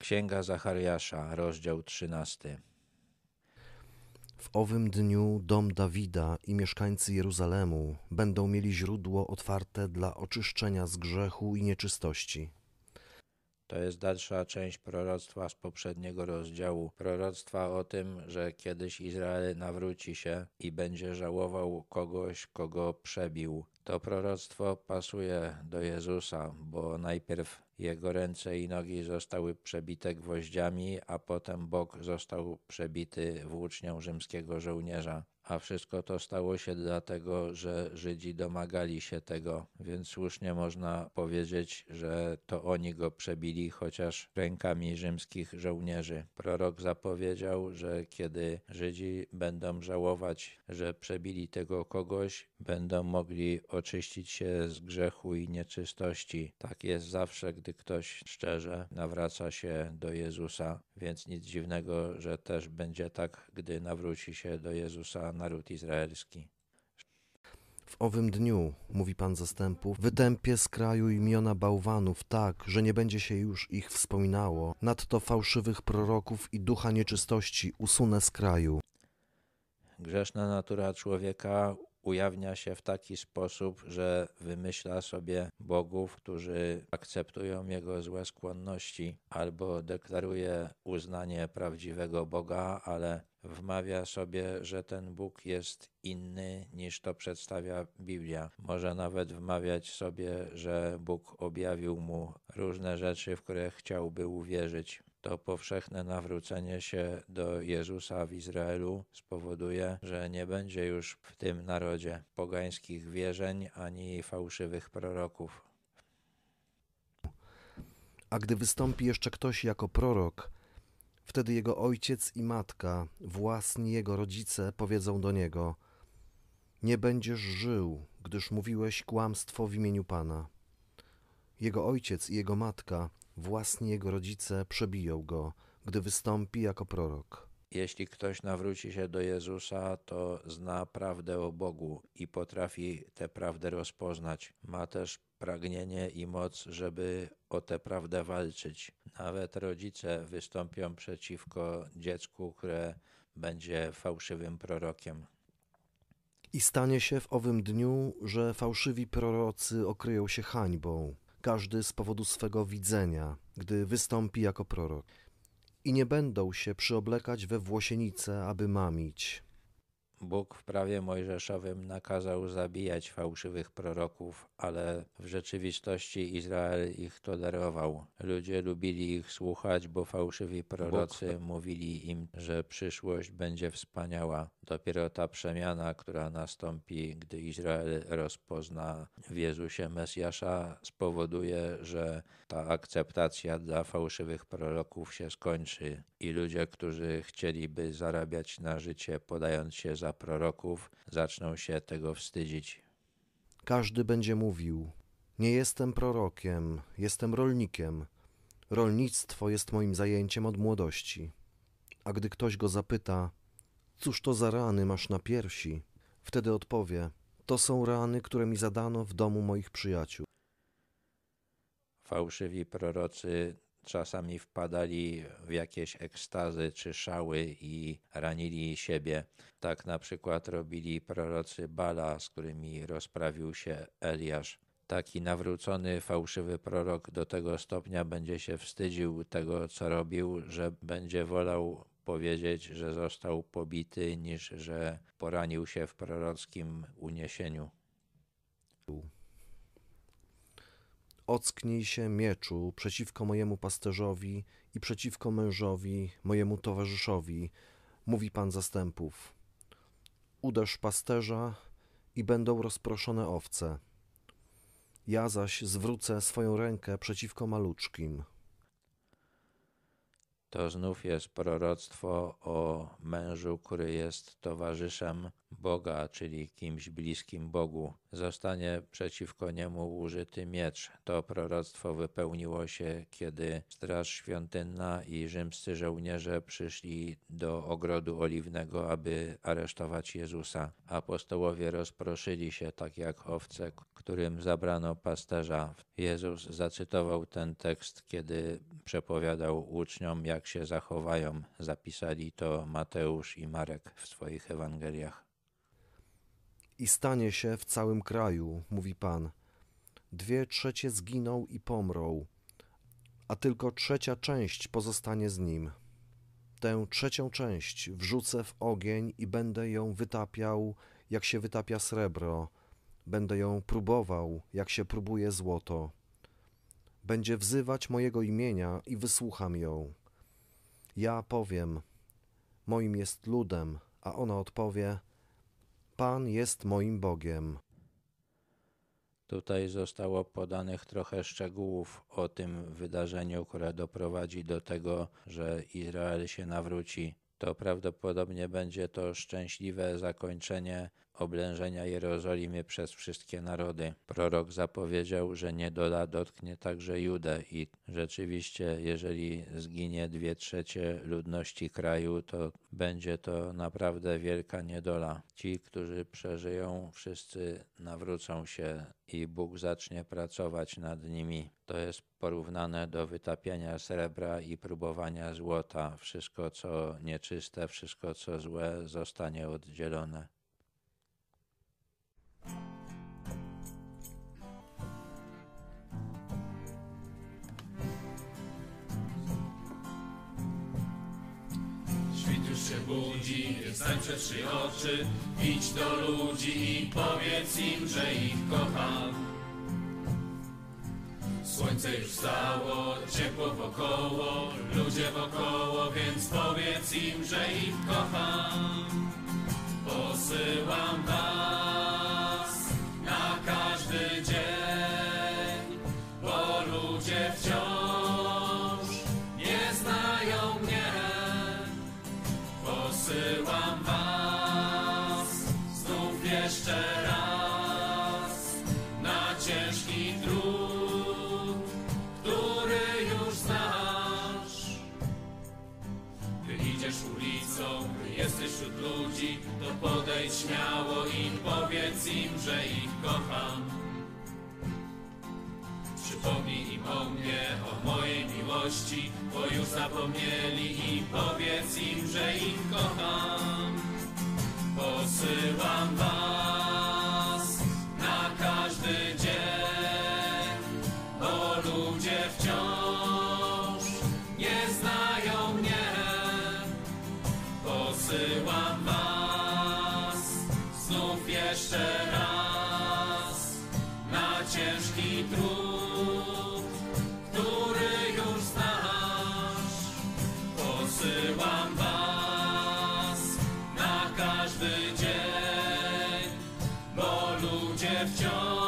Księga Zachariasza, rozdział 13. W owym dniu dom Dawida i mieszkańcy Jeruzalemu będą mieli źródło otwarte dla oczyszczenia z grzechu i nieczystości. To jest dalsza część proroctwa z poprzedniego rozdziału. Proroctwa o tym, że kiedyś Izrael nawróci się i będzie żałował kogoś, kogo przebił. To proroctwo pasuje do Jezusa, bo najpierw jego ręce i nogi zostały przebite gwoździami, a potem bok został przebity włócznią rzymskiego żołnierza. A wszystko to stało się dlatego, że Żydzi domagali się tego, więc słusznie można powiedzieć, że to oni go przebili, chociaż rękami rzymskich żołnierzy. Prorok zapowiedział, że kiedy Żydzi będą żałować, że przebili tego kogoś, będą mogli oczyścić się z grzechu i nieczystości. Tak jest zawsze, gdy ktoś szczerze nawraca się do Jezusa, więc nic dziwnego, że też będzie tak, gdy nawróci się do Jezusa naród izraelski. W owym dniu, mówi Pan zastępów, wytępię z kraju imiona bałwanów tak, że nie będzie się już ich wspominało. Nadto fałszywych proroków i ducha nieczystości usunę z kraju. Grzeszna natura człowieka ujawnia się w taki sposób, że wymyśla sobie bogów, którzy akceptują jego złe skłonności, albo deklaruje uznanie prawdziwego Boga, ale wmawia sobie, że ten Bóg jest inny niż to przedstawia Biblia. Może nawet wmawiać sobie, że Bóg objawił mu różne rzeczy, w które chciałby uwierzyć to powszechne nawrócenie się do Jezusa w Izraelu spowoduje, że nie będzie już w tym narodzie pogańskich wierzeń ani fałszywych proroków. A gdy wystąpi jeszcze ktoś jako prorok, wtedy jego ojciec i matka, własni jego rodzice, powiedzą do niego: Nie będziesz żył, gdyż mówiłeś kłamstwo w imieniu Pana. Jego ojciec i jego matka własni jego rodzice przebiją go, gdy wystąpi jako prorok. Jeśli ktoś nawróci się do Jezusa, to zna prawdę o Bogu i potrafi tę prawdę rozpoznać. Ma też pragnienie i moc, żeby o tę prawdę walczyć. Nawet rodzice wystąpią przeciwko dziecku, które będzie fałszywym prorokiem. I stanie się w owym dniu, że fałszywi prorocy okryją się hańbą, każdy z powodu swego widzenia, gdy wystąpi jako prorok. I nie będą się przyoblekać we włosienice, aby mamić. Bóg w prawie mojżeszowym nakazał zabijać fałszywych proroków, ale w rzeczywistości Izrael ich tolerował. Ludzie lubili ich słuchać, bo fałszywi prorocy Bóg. mówili im, że przyszłość będzie wspaniała. Dopiero ta przemiana, która nastąpi, gdy Izrael rozpozna w Jezusie Mesjasza, spowoduje, że ta akceptacja dla fałszywych proroków się skończy i ludzie, którzy chcieliby zarabiać na życie, podając się za proroków, zaczną się tego wstydzić. Każdy będzie mówił: Nie jestem prorokiem, jestem rolnikiem. Rolnictwo jest moim zajęciem od młodości. A gdy ktoś go zapyta: Cóż to za rany masz na piersi? Wtedy odpowie: To są rany, które mi zadano w domu moich przyjaciół. Fałszywi prorocy czasami wpadali w jakieś ekstazy czy szały i ranili siebie. Tak na przykład robili prorocy Bala, z którymi rozprawił się Eliasz. Taki nawrócony, fałszywy prorok do tego stopnia będzie się wstydził tego, co robił, że będzie wolał powiedzieć, że został pobity, niż że poranił się w prorockim uniesieniu. Ocknij się mieczu przeciwko mojemu pasterzowi i przeciwko mężowi, mojemu towarzyszowi, mówi Pan zastępów. Uderz pasterza i będą rozproszone owce. Ja zaś zwrócę swoją rękę przeciwko maluczkim. To znów jest proroctwo o mężu, który jest towarzyszem Boga, czyli kimś bliskim Bogu, zostanie przeciwko niemu użyty miecz. To proroctwo wypełniło się, kiedy Straż Świątynna i rzymscy żołnierze przyszli do ogrodu oliwnego, aby aresztować Jezusa. Apostołowie rozproszyli się tak jak owce, którym zabrano pasterza. Jezus zacytował ten tekst, kiedy przepowiadał uczniom, jak się zachowają. Zapisali to Mateusz i Marek w swoich Ewangeliach. I stanie się w całym kraju, mówi Pan. Dwie trzecie zginą i pomrą, a tylko trzecia część pozostanie z nim. Tę trzecią część wrzucę w ogień i będę ją wytapiał, jak się wytapia srebro. Będę ją próbował, jak się próbuje złoto. Będzie wzywać mojego imienia i wysłucham ją. Ja powiem, moim jest ludem, a ona odpowie, Pan jest moim Bogiem. Tutaj zostało podanych trochę szczegółów o tym wydarzeniu, które doprowadzi do tego, że Izrael się nawróci. To prawdopodobnie będzie to szczęśliwe zakończenie oblężenia Jerozolimy przez wszystkie narody. Prorok zapowiedział, że niedola dotknie także Judę i rzeczywiście, jeżeli zginie dwie trzecie ludności kraju, to będzie to naprawdę wielka niedola. Ci, którzy przeżyją, wszyscy nawrócą się i Bóg zacznie pracować nad nimi. To jest porównane do wytapiania srebra i próbowania złota. Wszystko, co nieczyste, wszystko, co złe, zostanie oddzielone. Się budzi, stań przed trzy oczy, idź do ludzi i powiedz im, że ich kocham. Słońce już wstało, ciepło wokoło, ludzie wokoło, więc powiedz im, że ich kocham. Posyłam was Posyłam was znów jeszcze raz na ciężki trud, który już znasz. Gdy idziesz ulicą, jesteś wśród ludzi, to podejdź śmiało i powiedz im, że ich kocham. Przypomnij im o mnie, o mojej miłości, bo już zapomnieli i powiedz im, że ich kocham. Posyłam was na każdy dzień, bo ludzie wciąż nie znają mnie. Posyłam was znów jeszcze ludzie